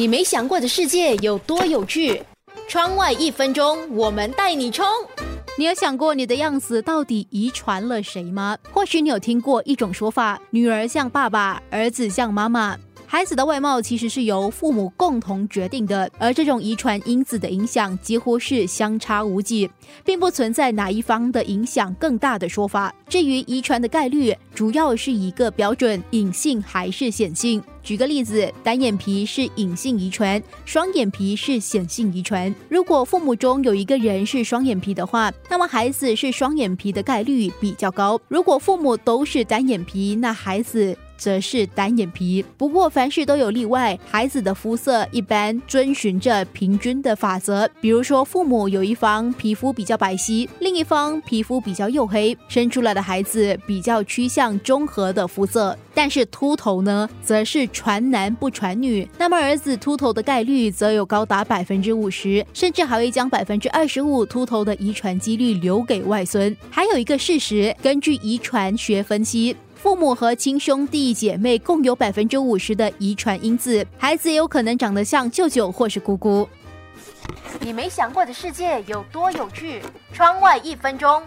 你没想过的世界有多有趣？窗外一分钟，我们带你冲！你有想过你的样子到底遗传了谁吗？或许你有听过一种说法：女儿像爸爸，儿子像妈妈。孩子的外貌其实是由父母共同决定的，而这种遗传因子的影响几乎是相差无几，并不存在哪一方的影响更大的说法。至于遗传的概率，主要是一个标准：隐性还是显性。举个例子，单眼皮是隐性遗传，双眼皮是显性遗传。如果父母中有一个人是双眼皮的话，那么孩子是双眼皮的概率比较高。如果父母都是单眼皮，那孩子。则是单眼皮，不过凡事都有例外。孩子的肤色一般遵循着平均的法则，比如说父母有一方皮肤比较白皙，另一方皮肤比较黝黑，生出来的孩子比较趋向中和的肤色。但是秃头呢，则是传男不传女，那么儿子秃头的概率则有高达百分之五十，甚至还会将百分之二十五秃头的遗传几率留给外孙。还有一个事实，根据遗传学分析。父母和亲兄弟姐妹共有百分之五十的遗传因子，孩子有可能长得像舅舅或是姑姑。你没想过的世界有多有趣？窗外一分钟。